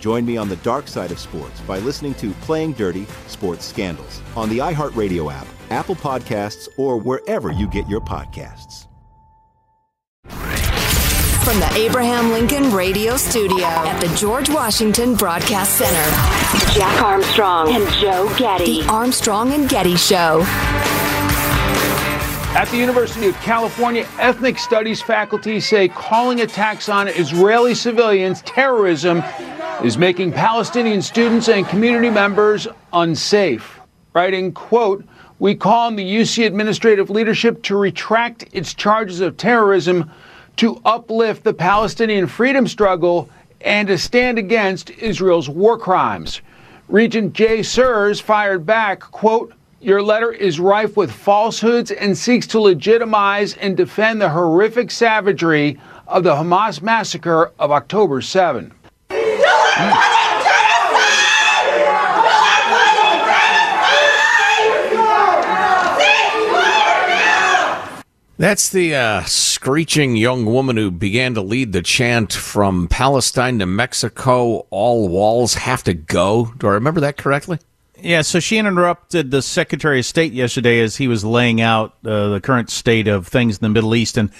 Join me on the dark side of sports by listening to Playing Dirty Sports Scandals on the iHeartRadio app, Apple Podcasts, or wherever you get your podcasts. From the Abraham Lincoln Radio Studio at the George Washington Broadcast Center, Jack Armstrong and Joe Getty. The Armstrong and Getty Show. At the University of California, ethnic studies faculty say calling attacks on Israeli civilians terrorism is making Palestinian students and community members unsafe. Writing, quote, we call on the UC administrative leadership to retract its charges of terrorism, to uplift the Palestinian freedom struggle, and to stand against Israel's war crimes. Regent Jay Sures fired back, quote, your letter is rife with falsehoods and seeks to legitimize and defend the horrific savagery of the Hamas massacre of October 7. That's the uh, screeching young woman who began to lead the chant from Palestine to Mexico, all walls have to go. Do I remember that correctly? Yeah, so she interrupted the Secretary of State yesterday as he was laying out uh, the current state of things in the Middle East. And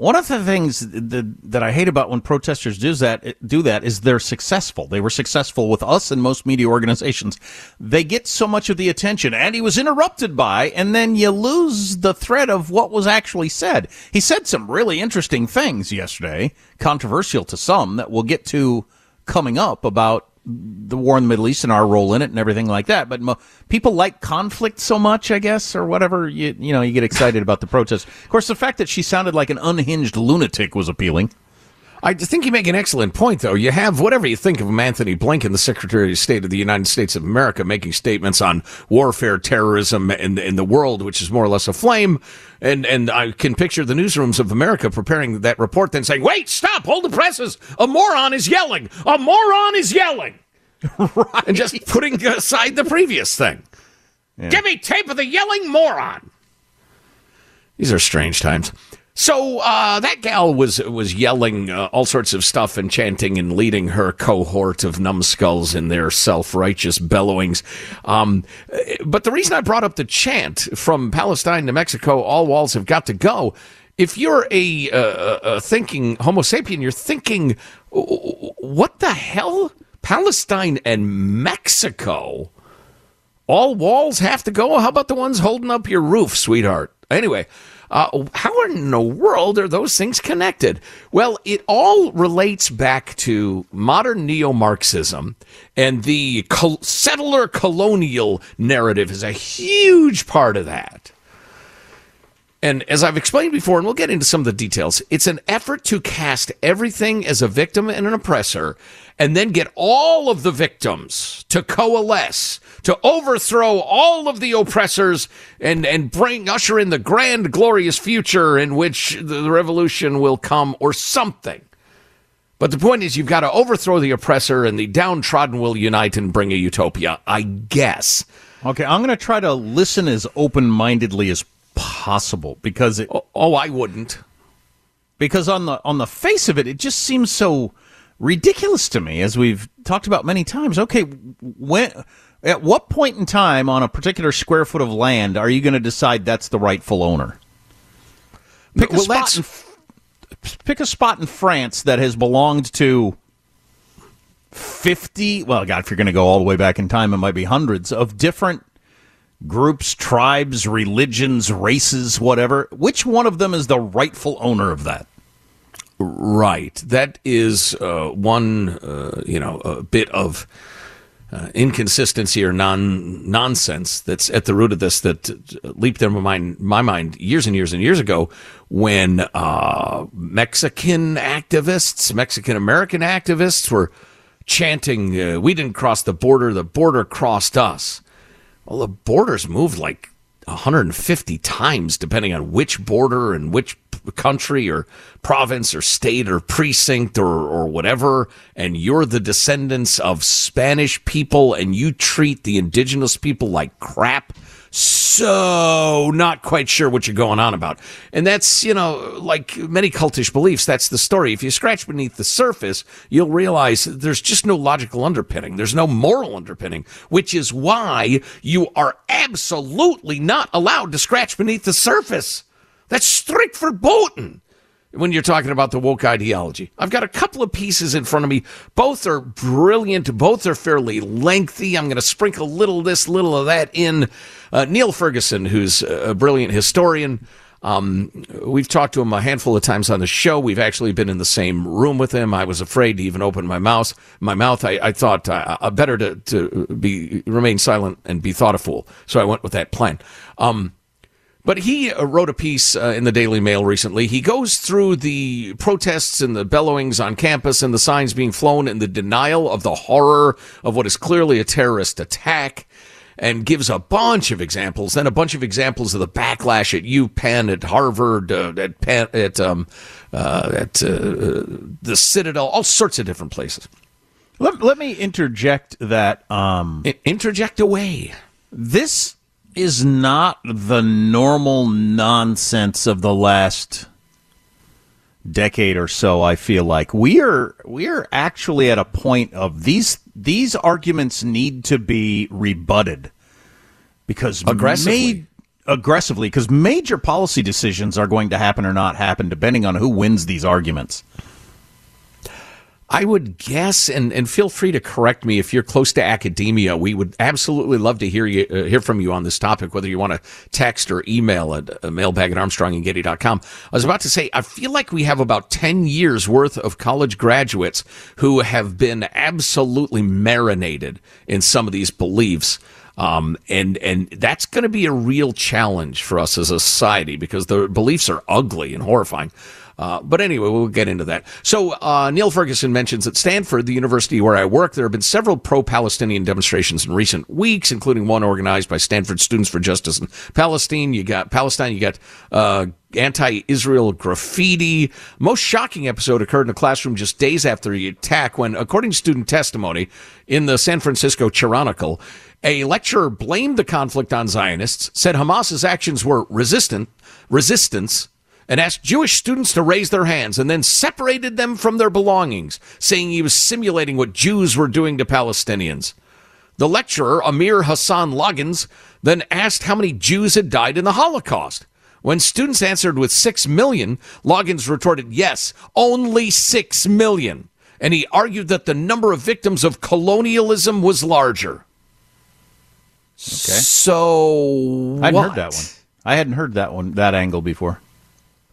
one of the things that, that I hate about when protesters do that, eh, do that is they're successful. They were successful with us and most media organizations. They get so much of the attention, and he was interrupted by, and then you lose the thread of what was actually said. He said some really interesting things yesterday, controversial to some, that we'll get to coming up about the war in the Middle East and our role in it and everything like that. But mo- people like conflict so much, I guess, or whatever. You you know, you get excited about the protest. Of course, the fact that she sounded like an unhinged lunatic was appealing. I think you make an excellent point, though. You have whatever you think of Antony Blinken, the Secretary of State of the United States of America, making statements on warfare, terrorism, in, in the world, which is more or less aflame. And and I can picture the newsrooms of America preparing that report, then saying, "Wait, stop, hold the presses! A moron is yelling! A moron is yelling!" right. And just putting aside the previous thing. Yeah. Give me tape of the yelling moron. These are strange times. So uh, that gal was was yelling uh, all sorts of stuff and chanting and leading her cohort of numbskulls in their self righteous bellowings. Um, but the reason I brought up the chant from Palestine to Mexico, all walls have got to go. If you're a, a thinking Homo sapien, you're thinking, what the hell? Palestine and Mexico all walls have to go? How about the ones holding up your roof, sweetheart? Anyway, uh, how in the world are those things connected? Well, it all relates back to modern neo Marxism, and the settler colonial narrative is a huge part of that. And as I've explained before, and we'll get into some of the details, it's an effort to cast everything as a victim and an oppressor, and then get all of the victims to coalesce, to overthrow all of the oppressors, and, and bring, usher in the grand, glorious future in which the revolution will come, or something. But the point is, you've got to overthrow the oppressor, and the downtrodden will unite and bring a utopia, I guess. Okay, I'm going to try to listen as open mindedly as possible because it. Oh, oh, I wouldn't. Because on the on the face of it, it just seems so ridiculous to me, as we've talked about many times. Okay, when at what point in time on a particular square foot of land are you going to decide that's the rightful owner? Pick well, a spot. In, pick a spot in France that has belonged to 50 well god if you're going to go all the way back in time it might be hundreds of different groups, tribes, religions, races, whatever. Which one of them is the rightful owner of that? Right. That is uh, one, uh, you know, a bit of uh, inconsistency or non nonsense that's at the root of this that leaped in my mind, my mind years and years and years ago when uh, Mexican activists, Mexican American activists were chanting, uh, "We didn't cross the border; the border crossed us." Well, the borders moved like 150 times, depending on which border and which country or province or state or precinct or, or whatever. And you're the descendants of Spanish people and you treat the indigenous people like crap so not quite sure what you're going on about. And that's, you know, like many cultish beliefs, that's the story. If you scratch beneath the surface, you'll realize there's just no logical underpinning. There's no moral underpinning, which is why you are absolutely not allowed to scratch beneath the surface. That's strict verboten when you're talking about the woke ideology. I've got a couple of pieces in front of me. Both are brilliant. Both are fairly lengthy. I'm going to sprinkle a little this, little of that in. Uh, Niall Ferguson, who's a brilliant historian. Um, we've talked to him a handful of times on the show. We've actually been in the same room with him. I was afraid to even open my mouth. My mouth. I, I thought uh, uh better to, to be remain silent and be thought a fool. So I went with that plan. Um, but he uh, wrote a piece uh, in the Daily Mail recently. He goes through the protests and the bellowings on campus and the signs being flown and the denial of the horror of what is clearly a terrorist attack and gives a bunch of examples, then a bunch of examples of the backlash at UPenn, at Harvard, uh, at Penn, at um, uh, at uh, the Citadel, all sorts of different places. Let, let me interject that. Um, interject away. This is not the normal nonsense of the last decade or so i feel like. We are we are actually at a point of these these arguments need to be rebutted because aggressively. ma- aggressively because major policy decisions are going to happen or not happen depending on who wins these arguments I would guess, and, and feel free to correct me if you're close to academia. We would absolutely love to hear you uh, hear from you on this topic, whether you want to text or email at uh, mailbag at armstrongandgetty.com. I was about to say, I feel like we have about 10 years worth of college graduates who have been absolutely marinated in some of these beliefs. Um, and and that's going to be a real challenge for us as a society because the beliefs are ugly and horrifying. Uh, but anyway, we'll get into that. So uh, Niall Ferguson mentions at Stanford, the university where I work, there have been several pro-Palestinian demonstrations in recent weeks, including one organized by Stanford Students for Justice in Palestine. You got Palestine. You got. Uh, anti-Israel graffiti. Most shocking episode occurred in a classroom just days after the attack when, according to student testimony in the San Francisco Chronicle, a lecturer blamed the conflict on Zionists, said Hamas's actions were resistant, resistance, and asked Jewish students to raise their hands and then separated them from their belongings, saying he was simulating what Jews were doing to Palestinians. The lecturer, Ameer Hasan Loggins, then asked how many Jews had died in the Holocaust. When students answered with 6 million, Loggins retorted, yes, only 6 million. And he argued that the number of victims of colonialism was larger. Okay. So I hadn't what? heard that one. I hadn't heard that one, that angle before.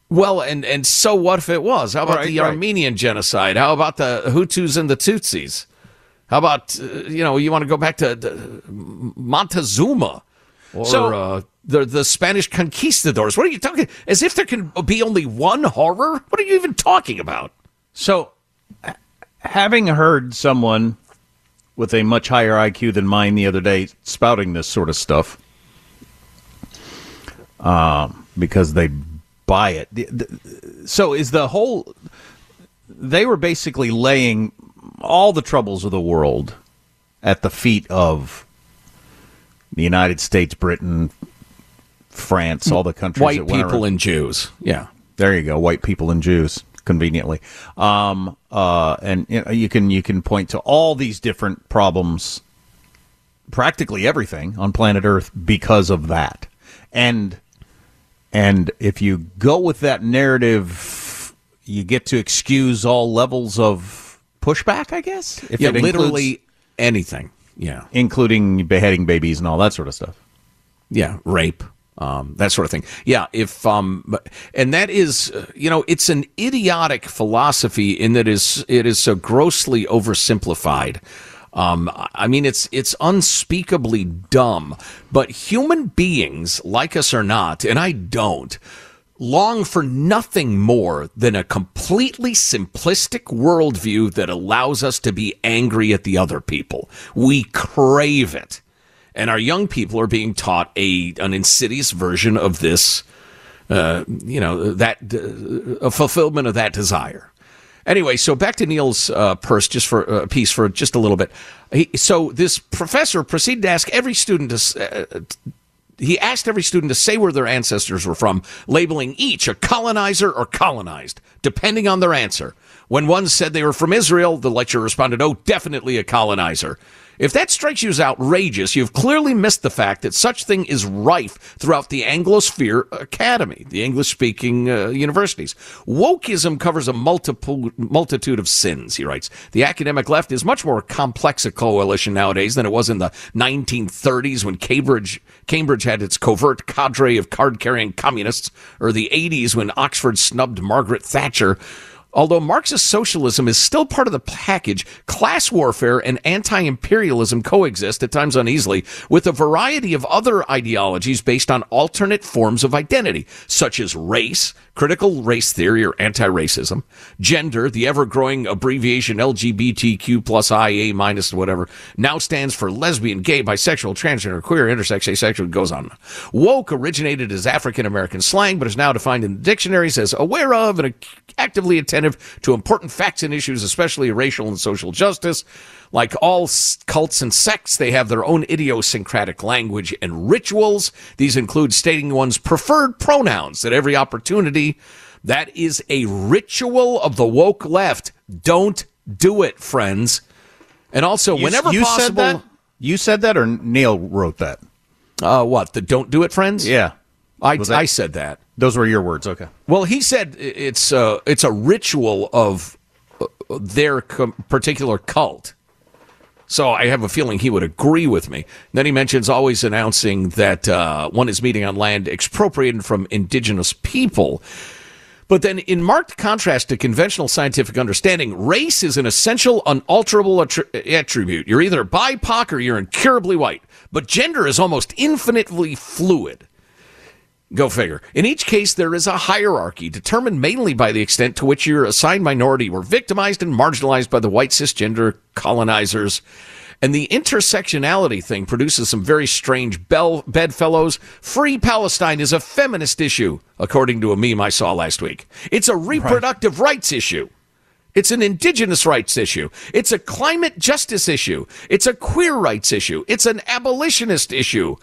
Well, and and so what if it was? How about Right, the right. Armenian genocide? How about the Hutus and the Tutsis? How about uh, you know you want to go back to, to Montezuma or So- uh, the the Spanish conquistadors? What are you talking? As if there can be only one horror? What are you even talking about? So, having heard someone with a much higher IQ than mine the other day spouting this sort of stuff, um, because they buy it. The- the- So, is the whole. They were basically laying all the troubles of the world at the feet of the United States, Britain, France, all the countries. White people around. and Jews. Yeah. There you go, white people and Jews, conveniently. Um, uh, and you, know, you can you can point to all these different problems, practically everything on planet Earth because of that. And and if you go with that narrative, you get to excuse all levels of pushback, I guess. If yeah, it literally anything. Yeah. including beheading babies and all that sort of stuff. yeah rape um, that sort of thing yeah if um and that is uh, you know it's an idiotic philosophy in that is it is so grossly oversimplified um, I mean, it's it's unspeakably dumb, but human beings, like us or not, and I don't, long for nothing more than a completely simplistic worldview that allows us to be angry at the other people. We crave it and our young people are being taught a an insidious version of this uh, you know that uh, a fulfillment of that desire anyway so back to Niall's uh, purse just for a uh, piece for just a little bit he, so this professor proceeded to ask every student to uh, he asked every student to say where their ancestors were from, labeling each a colonizer or colonized, depending on their answer. When one said they were from Israel, the lecturer responded, Oh, definitely a colonizer. If that strikes you as outrageous, you've clearly missed the fact that such thing is rife throughout the Anglosphere Academy, the English speaking uh, universities. Wokeism covers a multiple, multitude of sins, he writes. The academic left is much more complex a coalition nowadays than it was in the 1930s when Cambridge, Cambridge had its covert cadre of card carrying communists, or the 80s when Oxford snubbed Margaret Thatcher. Although Marxist socialism is still part of the package, class warfare and anti imperialism coexist at times uneasily with a variety of other ideologies based on alternate forms of identity, such as race, critical race theory or anti racism, gender, the ever growing abbreviation LGBTQ plus IA minus whatever, now stands for lesbian, gay, bisexual, transgender, queer, intersex, asexual, goes on. Woke originated as African American slang, but is now defined in dictionaries as aware of and actively attentive to important facts and issues, especially racial and social justice. Like all cults and sects, they have their own idiosyncratic language and rituals. These include stating one's preferred pronouns at every opportunity. That is a ritual of the woke left. Don't do it, friends. And also, You- whenever you possible, said that? You said that, or Niall wrote that? uh, what the don't do it, friends? Yeah, I, that- I said that. those were your words. Okay. Well, he said it's uh, it's a ritual of uh, their com- particular cult. So I have a feeling he would agree with me. Then he mentions always announcing that uh, one is meeting on land expropriated from indigenous people. But then, in marked contrast to conventional scientific understanding, race is an essential, unalterable attri- attribute. You're either BIPOC or you're incurably white. But gender is almost infinitely fluid. Go figure. In each case, there is a hierarchy determined mainly by the extent to which your assigned minority were victimized and marginalized by the white cisgender colonizers. And the intersectionality thing produces some very strange bell- bedfellows. Free Palestine is a feminist issue, according to a meme I saw last week. It's a reproductive rights issue. It's an indigenous rights issue. It's a climate justice issue. It's a queer rights issue. It's an abolitionist issue.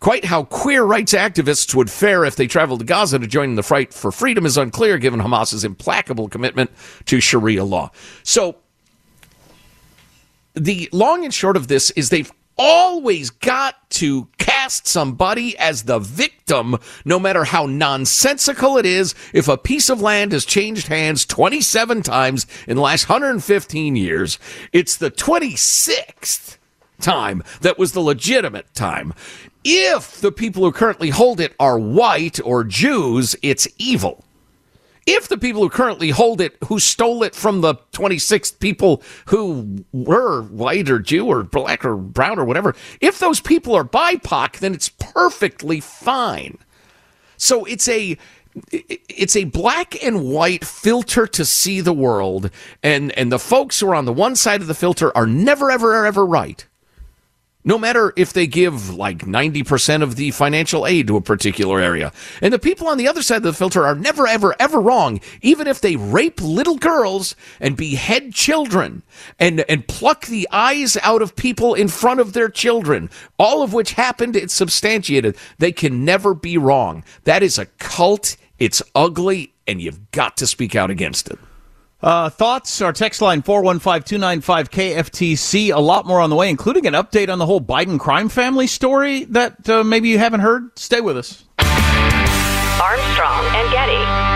Quite how queer rights activists would fare if they traveled to Gaza to join in the fight for freedom is unclear given Hamas's implacable commitment to Sharia law. So, the long and short of this is they've always got to cast somebody as the victim, no matter how nonsensical it is. If a piece of land has changed hands 27 times in the last 115 years, it's the 26th time that was the legitimate time. If the people who currently hold it are white or Jews, it's evil. If the people who currently hold it, who stole it from the 26 people who were white or Jew or black or brown or whatever, if those people are BIPOC, then it's perfectly fine. So it's a it's a black and white filter to see the world and and the folks who are on the one side of the filter are never ever ever right no matter if they give like 90% of the financial aid to a particular area. And the people on the other side of the filter are never, ever, ever wrong, even if they rape little girls and behead children and, and pluck the eyes out of people in front of their children, all of which happened, it's substantiated. They can never be wrong. That is a cult. It's ugly, and you've got to speak out against it. Uh, thoughts? Our text line 415-295-KFTC. A lot more on the way, including an update on the whole Biden crime family story that uh, maybe you haven't heard. Stay with us. Armstrong and Getty.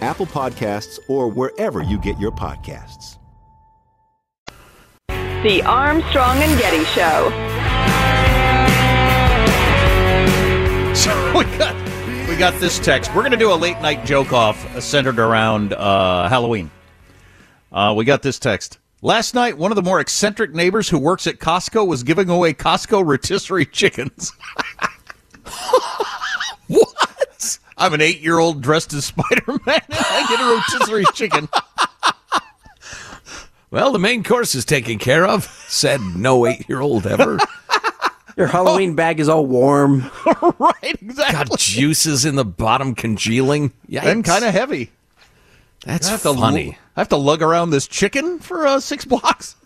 Apple Podcasts, or wherever you get your podcasts. The Armstrong and Getty Show. So we got we got this text. We're going to do a late night joke off centered around uh, Halloween. Uh, we got this text. Last night, one of the more eccentric neighbors who works at Costco was giving away Costco rotisserie chickens. what? I'm an eight year old dressed as Spider Man I get a rotisserie chicken. Well, the main course is taken care of, said no eight year old ever. Your Halloween bag is all warm. right, exactly. Got juices in the bottom congealing. Yeah, and kind of heavy. That's I have funny. lu- I have to lug around this chicken for uh, six blocks.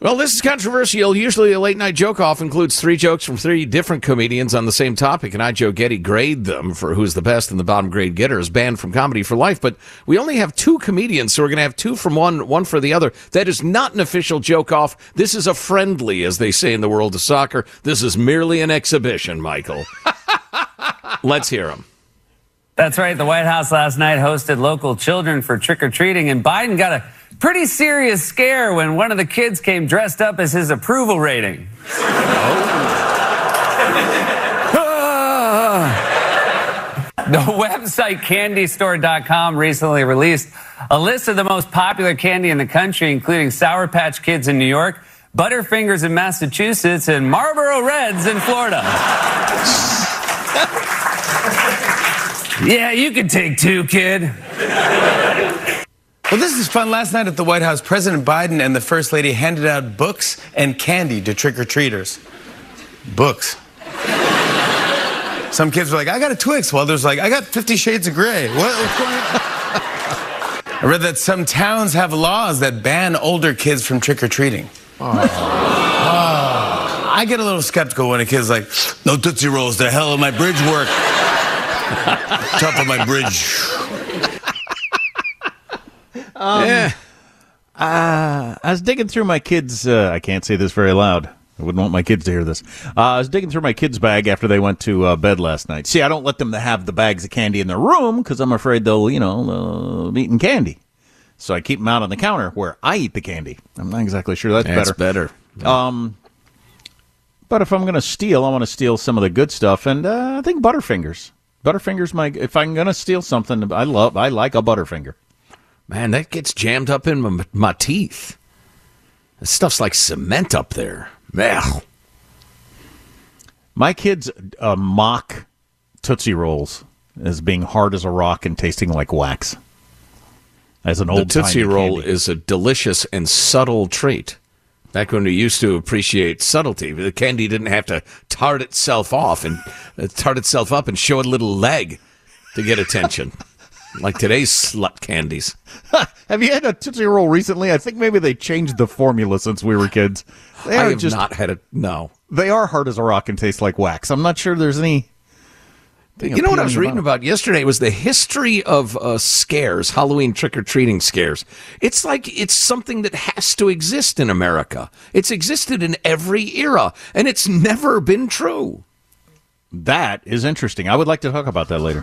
Well, this is controversial. Usually, a late night joke off includes three jokes from three different comedians on the same topic, and I, Joe Getty, grade them for who's the best, and the bottom grade getter is banned from comedy for life. But we only have two comedians, so we're going to have two from one, one for the other. That is not an official joke off. This is a friendly, as they say in the world of soccer. This is merely an exhibition, Michael. Let's hear them. That's right. The White House last night hosted local children for trick or treating, and Biden got a pretty serious scare when one of the kids came dressed up as his approval rating. Oh. The website candystore.com recently released a list of the most popular candy in the country, including Sour Patch Kids in New York, Butterfingers in Massachusetts, and Marlboro Reds in Florida. yeah, you can take two, kid. Well, this is fun. Last night at the White House, President Biden and the First Lady handed out books and candy to trick or treaters. Books. Some kids were like, I got a Twix. While there's like, I got Fifty Shades of Grey. What, what's going on? I read that some towns have laws that ban older kids from trick or treating. Ah. I get a little skeptical when a kid's like, no Tootsie Rolls, the hell of my bridge work. Top of my bridge. Yeah. Uh, I was digging through my kids. Uh, I can't say this very loud. I wouldn't want my kids to hear this. Uh, I was digging through my kids' bag after they went to uh, bed last night. See, I don't let them have the bags of candy in their room because I'm afraid they'll, you know, uh, be eating candy. So I keep them out on the counter where I eat the candy. I'm not exactly sure that's, That's better. better. Um, but if I'm going to steal, I want to steal some of the good stuff, and uh, I think Butterfingers. Butterfingers, my if I'm going to steal something, I love, I like a Butterfinger. Man, that gets jammed up in my, my teeth. That stuff's like cement up there. Ugh. My kids uh, mock Tootsie Rolls as being hard as a rock and tasting like wax. As an The old Tootsie Roll is a delicious and subtle treat. Back when we used to appreciate subtlety, the candy didn't have to tart itself off and uh, tart itself up and show a little leg to get attention, like today's slut candies. Have you had a Tootsie Roll recently? I think maybe they changed the formula since we were kids. They I have just not had a no. they are hard as a rock and taste like wax. I'm not sure there's any. You know what I was reading about yesterday was the history of uh, scares, Halloween trick or treating scares. It's like it's something that has to exist in America. It's existed in every era, and it's never been true. That is interesting. I would like to talk about that later.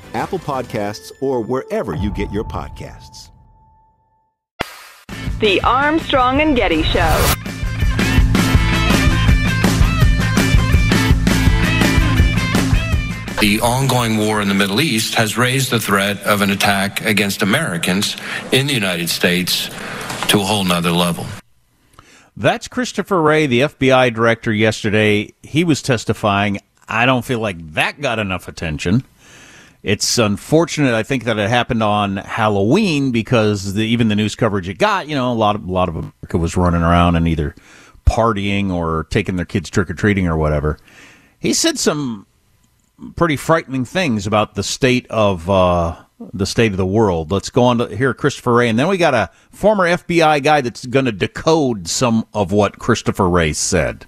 Apple Podcasts, or wherever you get your podcasts. The Armstrong and Getty Show. The ongoing war in the Middle East has raised the threat of an attack against Americans in the United States to a whole nother level. That's Christopher Wray, the FBI director, yesterday. He was testifying. I don't feel like that got enough attention. It's unfortunate, I think, that it happened on Halloween because the, even the news coverage it got, you know, a lot of a lot of America was running around and either partying or taking their kids trick or treating or whatever. He said some pretty frightening things about the state of uh, the state of the world. Let's go on to hear Christopher Wray, and then we got a former FBI guy that's going to decode some of what Christopher Wray said.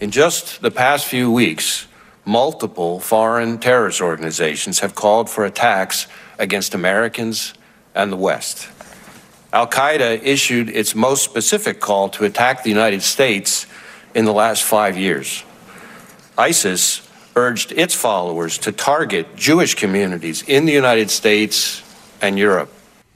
In just the past few weeks, multiple foreign terrorist organizations have called for attacks against Americans and the West. Al Qaeda issued its most specific call to attack the United States in the last five years. ISIS urged its followers to target Jewish communities in the United States and Europe.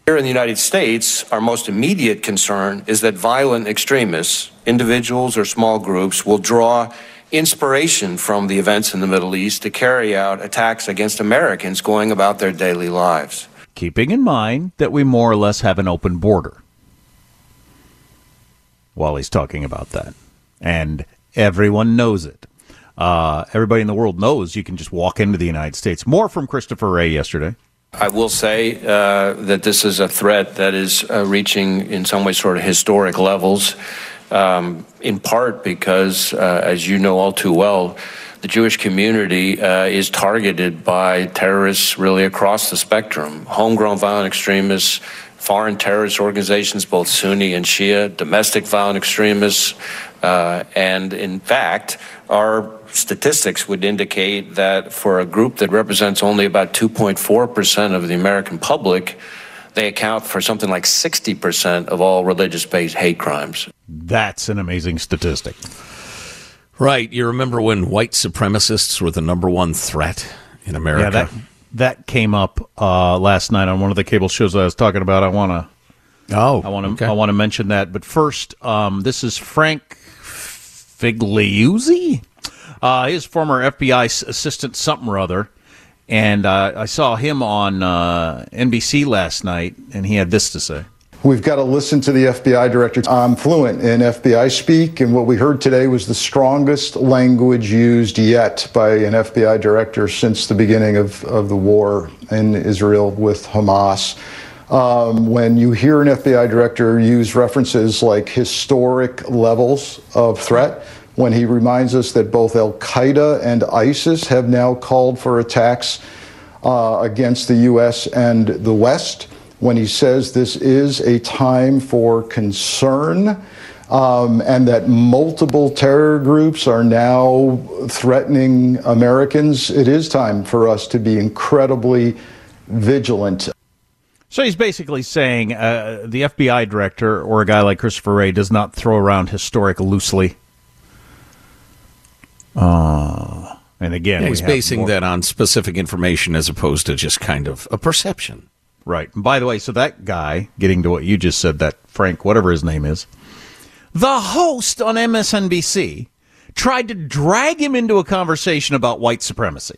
Here in the United States, our most immediate concern is that violent extremists, individuals or small groups, will draw inspiration from the events in the Middle East to carry out attacks against Americans going about their daily lives. Keeping in mind that we more or less have an open border while he's talking about that. And everyone knows it. Uh, everybody in the world knows you can just walk into the United States. More from Christopher Wray yesterday. I will say uh, that this is a threat that is uh, reaching, in some ways, sort of historic levels, um, in part because, uh, as you know all too well, the Jewish community uh, is targeted by terrorists really across the spectrum homegrown violent extremists, foreign terrorist organizations, both Sunni and Shia, domestic violent extremists. Uh, and in fact, our statistics would indicate that for a group that represents only about 2.4% of the American public, they account for something like 60% of all religious based hate crimes. That's an amazing statistic. Right. You remember when white supremacists were the number one threat in America? Yeah, that that came up uh, last night on one of the cable shows I was talking about. I want to. Oh, I want to. okay. I want to mention that. But first, um, this is Frank Figliuzzi, uh, his former FBI assistant, something or other. And uh, I saw him on uh, NBC last night, and he had this to say. We've got to listen to the FBI director. I'm fluent in FBI speak, and what we heard today was the strongest language used yet by an FBI director since the beginning of, of the war in Israel with Hamas. Um, when you hear an FBI director use references like historic levels of threat, when he reminds us that both Al Qaeda and ISIS have now called for attacks uh, against the U.S. and the West, when he says this is a time for concern. Um, and that multiple terror groups are now threatening Americans, it is time for us to be incredibly vigilant. So he's basically saying uh, the FBI director or a guy like Christopher Wray does not throw around historic loosely. Uh, and again, Yeah, he's basing more- that on specific information as opposed to just kind of a perception. Right. And by the way, so that guy, getting to what you just said, that Frank, whatever his name is, the host on MSNBC tried to drag him into a conversation about white supremacy.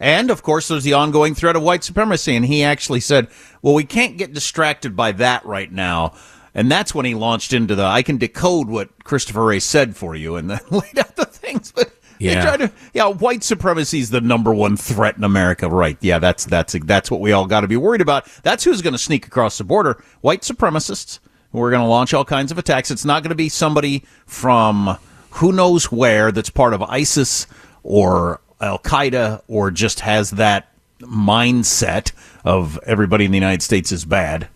And of course, there's the ongoing threat of white supremacy. And he actually said, well, we can't get distracted by that right now. And that's when he launched into the I can decode what Christopher Wray said for you and then laid out the things. But they Yeah. tried to, yeah, white supremacy is the number one threat in America, right? Yeah, that's that's that's what we all got to be worried about. That's who's going to sneak across the border: white supremacists who are going to launch all kinds of attacks. It's not going to be somebody from who knows where that's part of ISIS or Al Qaeda or just has that mindset of everybody in the United States is bad.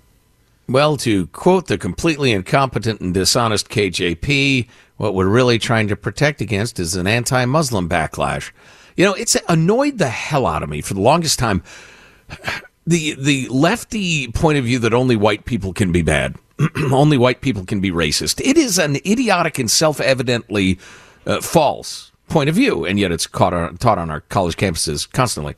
Well, to quote the completely incompetent and dishonest KJP, what we're really trying to protect against is an anti Muslim backlash. You know, it's annoyed the hell out of me for the longest time. The, the lefty point of view that only white people can be bad, only white people can be racist. It is an idiotic and self evidently uh, false point of view, and yet it's caught on, taught on our college campuses constantly.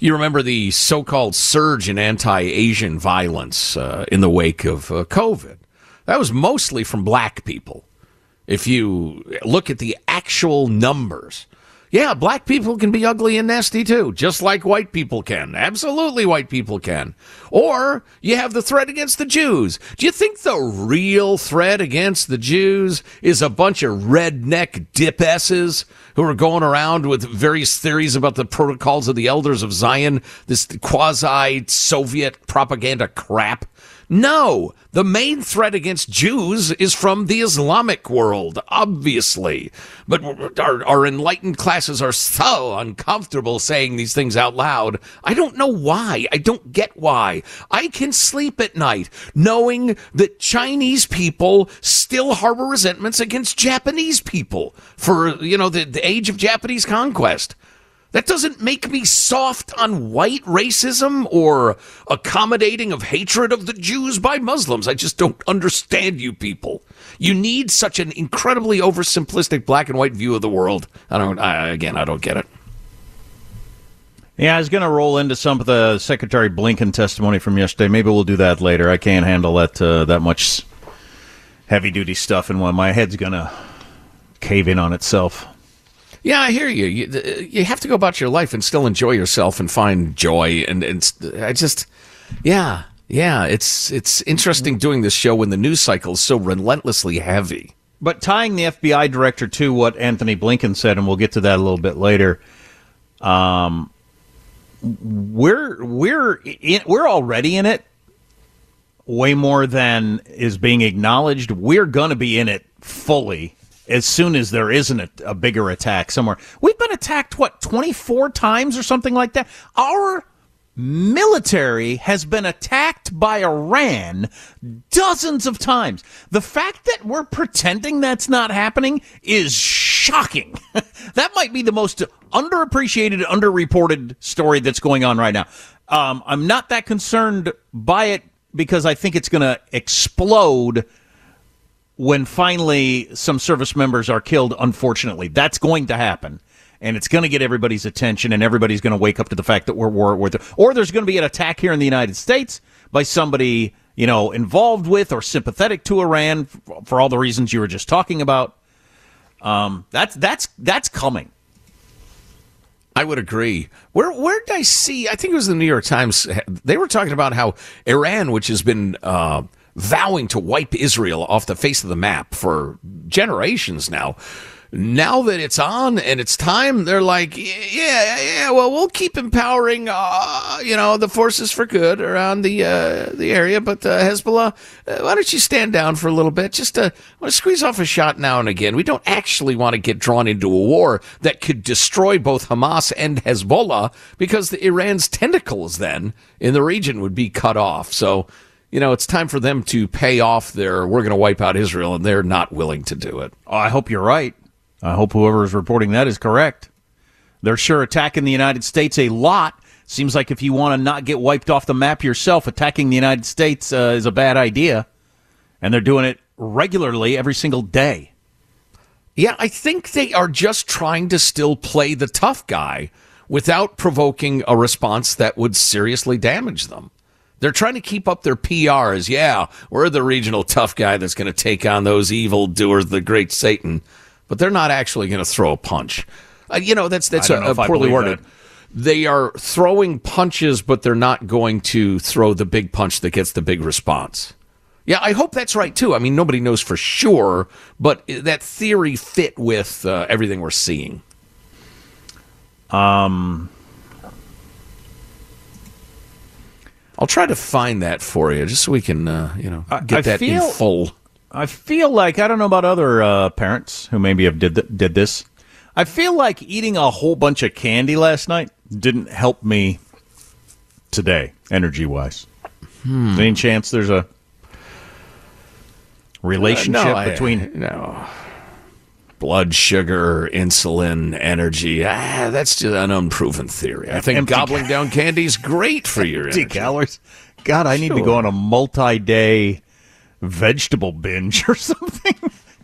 You remember the so called surge in anti Asian violence uh, in the wake of uh, COVID. That was mostly from black people. If you look at the actual numbers, yeah, black people can be ugly and nasty too, just like white people can. Absolutely, white people can. Or you have the threat against the Jews. Do you think the real threat against the Jews is a bunch of redneck dipesses who are going around with various theories about the protocols of the elders of Zion, this quasi Soviet propaganda crap? No, the main threat against Jews is from the Islamic world, obviously. But our, our enlightened classes are so uncomfortable saying these things out loud. I don't know why. I don't get why. I can sleep at night knowing that Chinese people still harbor resentments against Japanese people for, you know, the, the age of Japanese conquest. That doesn't make me soft on white racism or accommodating of hatred of the Jews by Muslims. I just don't understand you people. You need such an incredibly oversimplistic black and white view of the world. I don't, I, again, I don't get it. Yeah, I was going to roll into some of the Secretary Blinken testimony from yesterday. Maybe we'll do that later. I can't handle that uh, that much heavy duty stuff, and my head's going to cave in on itself. Yeah, I hear you. You, you have to go about your life and still enjoy yourself and find joy. And, and I just, yeah, yeah. It's it's interesting doing this show when the news cycle is so relentlessly heavy. But tying the FBI director to what Antony Blinken said, and we'll get to that a little bit later. Um, we're we're in, we're already in it way more than is being acknowledged. We're going to be in it fully as soon as there isn't a, a bigger attack somewhere. We've been attacked, what, 24 times or something like that? Our military has been attacked by Iran dozens of times. The fact that we're pretending that's not happening is shocking. that might be the most underappreciated, underreported story that's going on right now. Um, I'm not that concerned by it because I think it's going to explode when finally some service members are killed, unfortunately. That's going to happen. And it's going to get everybody's attention, and everybody's going to wake up to the fact that we're war with, or there's going to be an attack here in the United States by somebody you know involved with or sympathetic to Iran for, all the reasons you were just talking about. Um, that's that's that's coming. I would agree. Where where did I see? I think it was the New York Times. They were talking about how Iran, which has been uh, vowing to wipe Israel off the face of the map for generations now. Now that it's on and it's time, they're like, yeah, yeah, well, we'll keep empowering, uh, you know, the forces for good around the uh, the area. But uh, Hezbollah, uh, why don't you stand down for a little bit? Just to want to squeeze off a shot now and again. We don't actually want to get drawn into a war that could destroy both Hamas and Hezbollah because the Iran's tentacles then in the region would be cut off. So you know, it's time for them to pay off their we're going to wipe out Israel, and they're not willing to do it. Oh, I hope you're right. I hope whoever is reporting that is correct. They're sure attacking the United States a lot. Seems like if you want to not get wiped off the map yourself, attacking the United States uh, is a bad idea. And they're doing it regularly every single day. Yeah, I think they are just trying to still play the tough guy without provoking a response that would seriously damage them. They're trying to keep up their PRs. yeah, we're the regional tough guy that's going to take on those evil doers, the great Satan. But they're not actually going to throw a punch. Uh, you know, that's that's a, a poorly worded. That. They are throwing punches, but they're not going to throw the big punch that gets the big response. Yeah, I hope that's right too. I mean, nobody knows for sure, but that theory fit with uh, everything we're seeing. Um, I'll try to find that for you, just so we can, uh, you know, get I, I that feel, in full. I feel like I don't know about other uh, parents who maybe have did th- did this. I feel like eating a whole bunch of candy last night didn't help me today, energy wise. Hmm. Any chance there's a relationship uh, no, between I, no blood sugar, insulin, energy. Ah, that's just an unproven theory. I think Empty gobbling ca- down candy is great for your Empty energy. calories. God, I need to go on a multi-day vegetable binge or something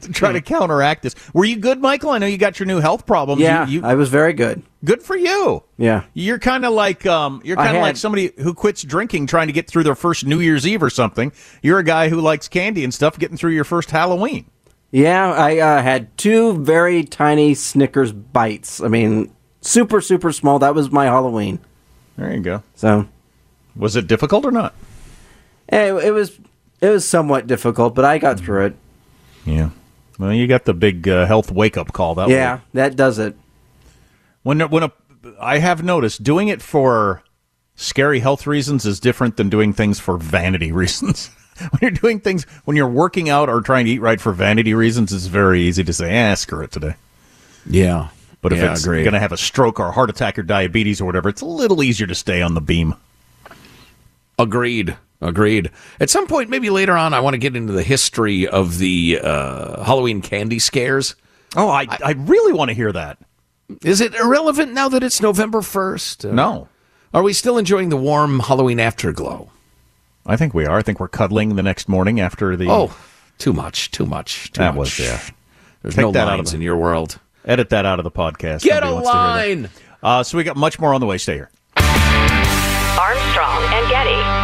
to try to counteract this. Were you good, Michael? I know you got your new health problems. Yeah, you, you, I was very good. Good for you. Yeah, you're kind of like um, you're kind of like somebody who quits drinking trying to get through their first New Year's Eve or something. You're a guy who likes candy and stuff, getting through your first Halloween. Yeah, I uh, had two very tiny Snickers bites. I mean, super, super small. That was my Halloween. There you go. So, was it difficult or not? It, it was. It was somewhat difficult, but I got through it. Yeah. Well, you got the big uh, health wake up call. That yeah, way. that does it. When when a, I have noticed doing it for scary health reasons is different than doing things for vanity reasons. when you're doing things when you're working out or trying to eat right for vanity reasons, it's very easy to say, "Ah, screw it today." Yeah, but if yeah, it's going to have a stroke or a heart attack or diabetes or whatever, it's a little easier to stay on the beam. Agreed. Agreed. At some point, maybe later on, I want to get into the history of the uh, Halloween candy scares. Oh, I, I, I really want to hear that. Is it irrelevant now that it's November 1st? Uh, no. Are we still enjoying the warm Halloween afterglow? I think we are. I think we're cuddling the next morning after the. Oh, too much, too much, too that much. was yeah. There's Take no that lines out of the, in your world. Edit that out of the podcast. Get Nobody a line. Uh, so we got much more on the way. Stay here. Armstrong and Getty.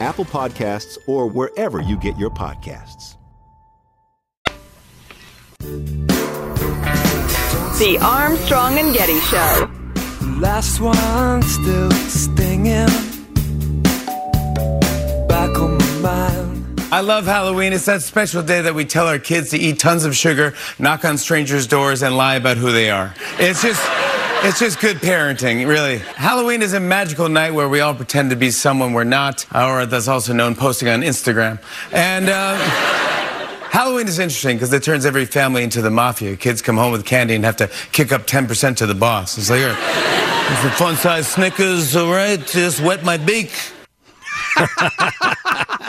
Apple Podcasts, or wherever you get your podcasts. The Armstrong and Getty Show. Last one still stinging. Back on my mind. I love Halloween. It's that special day that we tell our kids to eat tons of sugar, knock on strangers' doors, and lie about who they are. It's just. It's just good parenting, really. Halloween is a magical night where we all pretend to be someone we're not, or that's also known posting on Instagram. And uh, Halloween is interesting because it turns every family into the mafia. Kids come home with candy and have to kick up 10% to the boss. It's like, it's fun size Snickers, all right? Just wet my beak.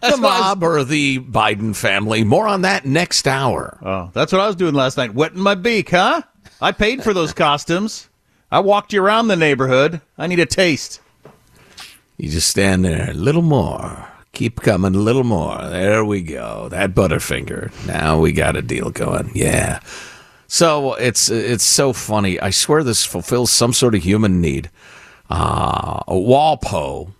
the mob or the Biden family. More on that next hour. Oh, that's what I was doing last night, wetting my beak, huh? I paid for those costumes. I walked you around the neighborhood. I need a taste. You just stand there, a little more. Keep coming, a little more. There we go. That Butterfinger. Now we got a deal going. Yeah. So it's it's so funny. I swear this fulfills some sort of human need. Uh, WaPo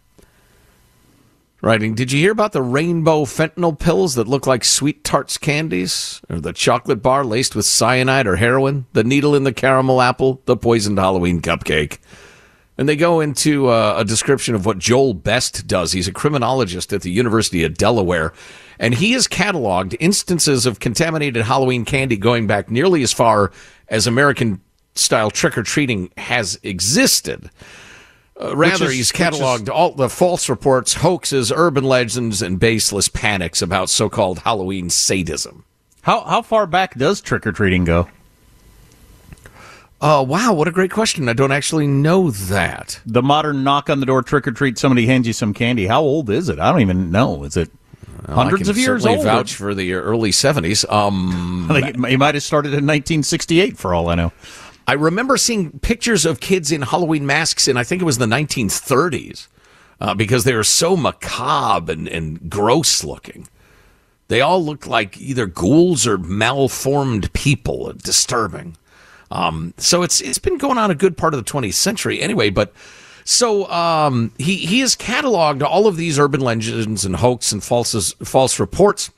writing, Did you hear about the rainbow fentanyl pills that look like SweeTarts candies? Or the chocolate bar laced with cyanide or heroin? The needle in the caramel apple? The poisoned Halloween cupcake? And they go into uh, a description of what Joel Best does. He's a criminologist at the University of Delaware, and he has cataloged instances of contaminated Halloween candy going back nearly as far as American style trick or treating has existed. Uh, rather, is- he's which is- cataloged all the false reports, hoaxes, urban legends, and baseless panics about so called Halloween sadism. How how far back does trick or treating go? Oh, wow. What a great question. I don't actually know that. The modern knock on the door trick or treat, somebody hands you some candy. How old is it? I don't even know. Is it hundreds I of years old? vouch for the early 70s. Um, I think it, it might have started in 1968 for all I know. I remember seeing pictures of kids in Halloween masks in, I think it was the 1930s, uh, because they were so macabre and, and gross looking. They all looked like either ghouls or malformed people, disturbing. Um, so it's it's been going on a good part of the 20th century anyway. But so um, he he has cataloged all of these urban legends and hoax and false false reports.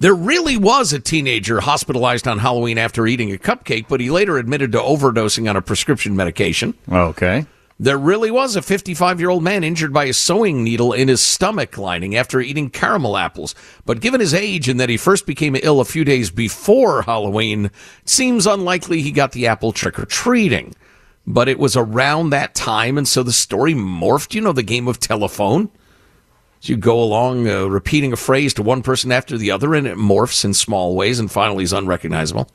There really was a teenager hospitalized on Halloween after eating a cupcake, but he later admitted to overdosing on a prescription medication. Okay. There really was a 55 year old man injured by a sewing needle in his stomach lining after eating caramel apples. But given his age and that he first became ill a few days before Halloween, it seems unlikely he got the apple trick or treating. But it was around that time, and so the story morphed. You know, the game of telephone. You go along uh, repeating a phrase to one person after the other, and it morphs in small ways, and finally is unrecognizable.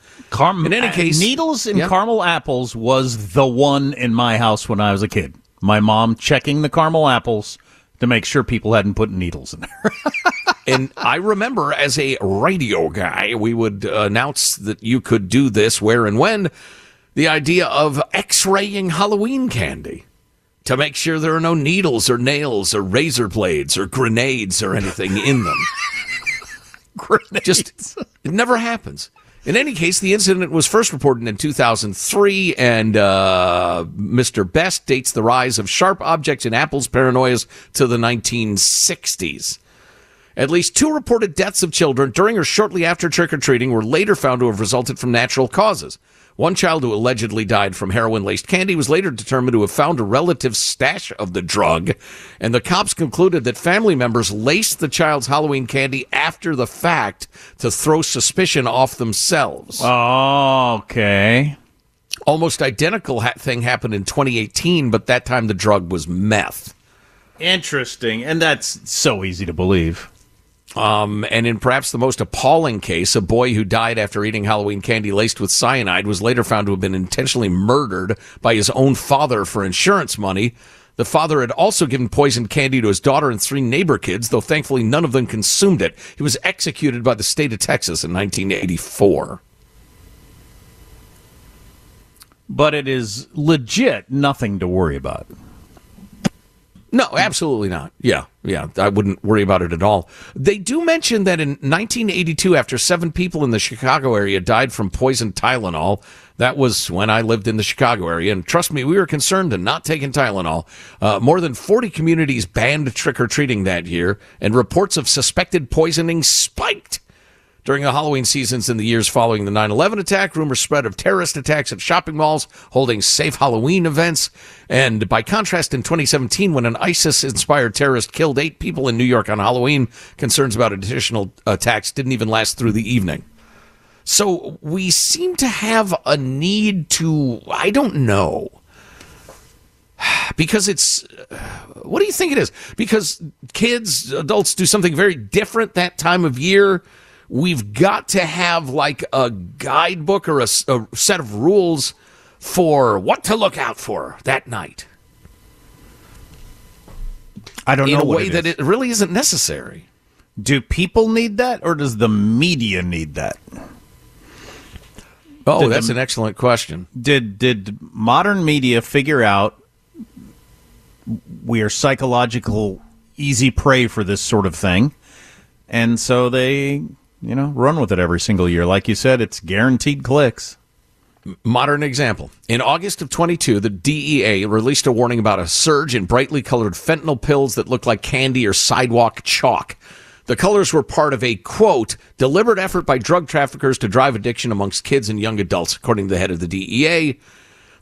In any case, needles and Yeah. caramel apples was the one in my house when I was a kid. My mom checking the caramel apples to make sure people hadn't put needles in there. and I remember as a radio guy, we would uh, announce that you could do this where and when. The idea of x-raying Halloween candy to make sure there are no needles or nails or razor blades or grenades or anything in them. Just it never happens. In any case, the incident was first reported in 2003, and uh, Mr. Best dates the rise of sharp objects in apples paranoias to the 1960s. At least two reported deaths of children during or shortly after trick or treating were later found to have resulted from natural causes. One child who allegedly died from heroin laced candy was later determined to have found a relative's stash of the drug, and the cops concluded that family members laced the child's Halloween candy after the fact to throw suspicion off themselves. Oh, Okay. Almost identical ha- thing happened in 2018, but that time the drug was meth. Interesting. And that's so easy to believe. Um, and in perhaps the most appalling case, a boy who died after eating Halloween candy laced with cyanide was later found to have been intentionally murdered by his own father for insurance money. The father had also given poisoned candy to his daughter and three neighbor kids, though thankfully none of them consumed it. He was executed by the state of Texas in 1984. But it is legit nothing to worry about. No, absolutely not. Yeah, yeah, I wouldn't worry about it at all. They do mention that in 1982, after seven people in the Chicago area died from poisoned Tylenol, that was when I lived in the Chicago area. And trust me, we were concerned and not taking Tylenol. Uh, more than 40 communities banned trick or treating that year, and reports of suspected poisoning spiked. During the Halloween seasons in the years following the 9 11 attack, rumors spread of terrorist attacks at shopping malls holding safe Halloween events. And by contrast, in 2017, when an ISIS inspired terrorist killed eight people in New York on Halloween, concerns about additional attacks didn't even last through the evening. So we seem to have a need to, I don't know. Because it's, what do you think it is? Because kids, adults do something very different that time of year we've got to have like a guidebook or a, a, set of rules for what to look out for that night. I don't in know a what way it that is. it really isn't necessary. Do people need that, or does the media need that? Oh, Did that's the- an excellent question. Did did modern media figure out we are psychological easy prey for this sort of thing, and so they you know run with it every single year? Like you said, it's guaranteed clicks. Modern example. In August of 22, the DEA released a warning about a surge in brightly colored fentanyl pills that looked like candy or sidewalk chalk. The colors were part of a quote, deliberate effort by drug traffickers to drive addiction amongst kids and young adults, according to the head of the DEA.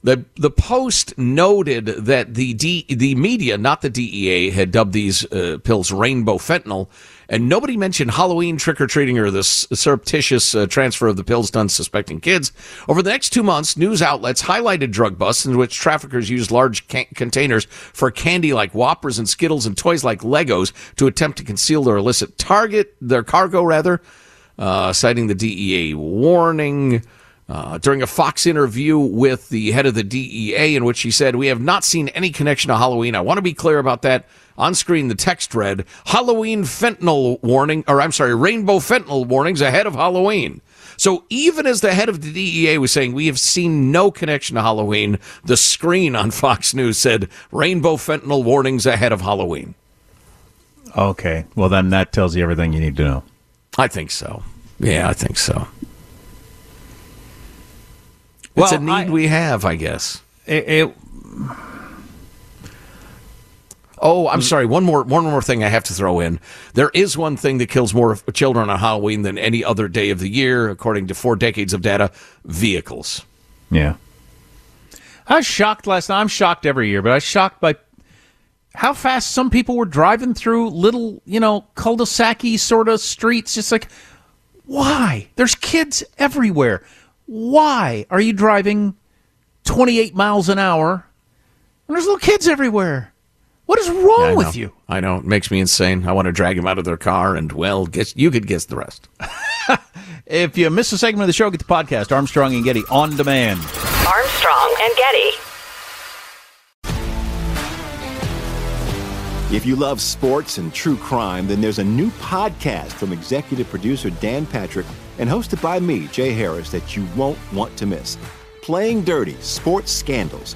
The the Post noted that the D, the media, not the DEA, had dubbed these uh, pills rainbow fentanyl, and nobody mentioned Halloween trick or treating or the surreptitious uh, transfer of the pills to unsuspecting kids. Over the next two months, news outlets highlighted drug busts in which traffickers used large containers for candy like Whoppers and Skittles and toys like Legos to attempt to conceal their illicit target, their cargo rather, uh, citing the DEA warning. Uh, during a Fox interview with the head of the DEA, in which he said, We have not seen any connection to Halloween. I want to be clear about that. On screen, the text read, Halloween fentanyl warning, or I'm sorry, rainbow fentanyl warnings ahead of Halloween. So even as the head of the DEA was saying, We have seen no connection to Halloween, the screen on Fox News said, Rainbow fentanyl warnings ahead of Halloween. Okay, well then that tells you everything you need to know. I think so. Yeah, I think so. Well, it's a need I- we have, I guess. It, it, Oh, I'm mm. sorry. One more, one more thing I have to throw in. There is one thing that kills more children on Halloween than any other day of the year, according to four decades of data: vehicles. yeah. I was shocked last night. I'm shocked every year, but I was shocked by how fast some people were driving through little, you know, cul-de-sac sort of streets. Just like, why? There's kids everywhere. Why are you driving 28 miles an hour? And there's little kids everywhere. What is wrong I with you? I know. It makes me insane. I want to drag them out of their car, and well, guess you could guess the rest. If you miss a segment of the show, get the podcast Armstrong and Getty on demand. Armstrong and Getty. If you love sports and true crime, then there's a new podcast from executive producer Dan Patrick and hosted by me, Jay Harris, that you won't want to miss. Playing Dirty Sports Scandals.